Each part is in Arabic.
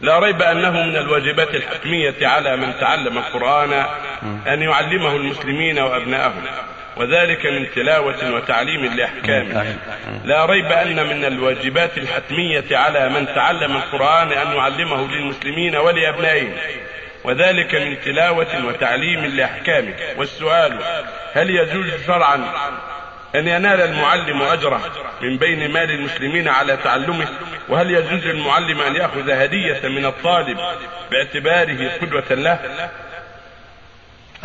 لا ريب أنه من الواجبات الحتمية على من تعلم القرآن أن يعلمه المسلمين وابنائهم وذلك من تلاوة وتعليم لأحكامه لا ريب أن من الواجبات الحتمية على من تعلم القرآن أن يعلمه للمسلمين ولأبنائهم وذلك من تلاوة وتعليم لأحكامه. والسؤال هل يجوز شرعا أن ينال المعلم أجره من بين مال المسلمين على تعلمه وهل يجوز للمعلم أن يأخذ هدية من الطالب باعتباره قدوة له؟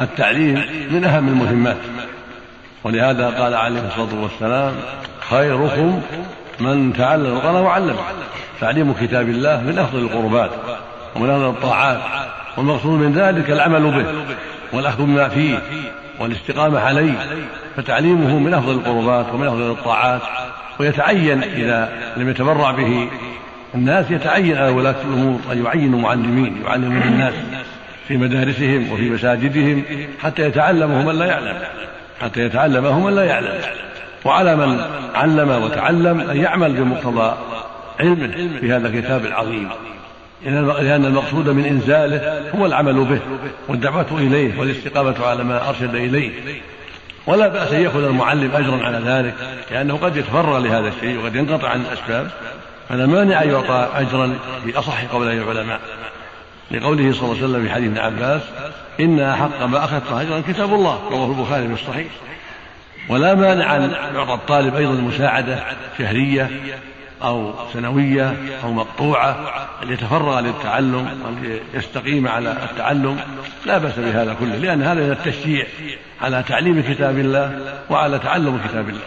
التعليم من أهم المهمات ولهذا قال عليه الصلاة والسلام خيركم من تعلم القرآن وعلمه تعليم كتاب الله من أفضل القربات ومن أفضل الطاعات والمقصود من ذلك العمل به والأخذ بما فيه والاستقامة عليه. فتعليمه من أفضل القربات ومن أفضل الطاعات ويتعين إذا لم يتبرع به الناس يتعين على ولاة الأمور أن يعينوا معلمين يعلمون الناس في مدارسهم وفي مساجدهم حتى يتعلمه من لا يعلم حتى يتعلمه من لا يعلم وعلى من علم وتعلم أن يعمل بمقتضى علمه في هذا الكتاب العظيم. لأن المقصود من إنزاله هو العمل به والدعوة إليه والاستقامة على ما أرشد إليه. ولا بأس أن يأخذ المعلم أجرا على ذلك لأنه قد يتفرغ لهذا الشيء وقد ينقطع عن الأسباب. فلا مانع أن يعطى أجرا في أصح قولي العلماء. لقوله صلى الله عليه وسلم في حديث ابن عباس إن أحق ما أخذت أجرا كتاب الله. رواه البخاري في الصحيح. ولا مانع أن يعطى الطالب أيضا مساعدة شهرية أو سنوية أو مقطوعة أن يتفرغ للتعلم وأن يستقيم على التعلم لا بأس بهذا كله لأن هذا من التشجيع على تعليم كتاب الله وعلى تعلم كتاب الله.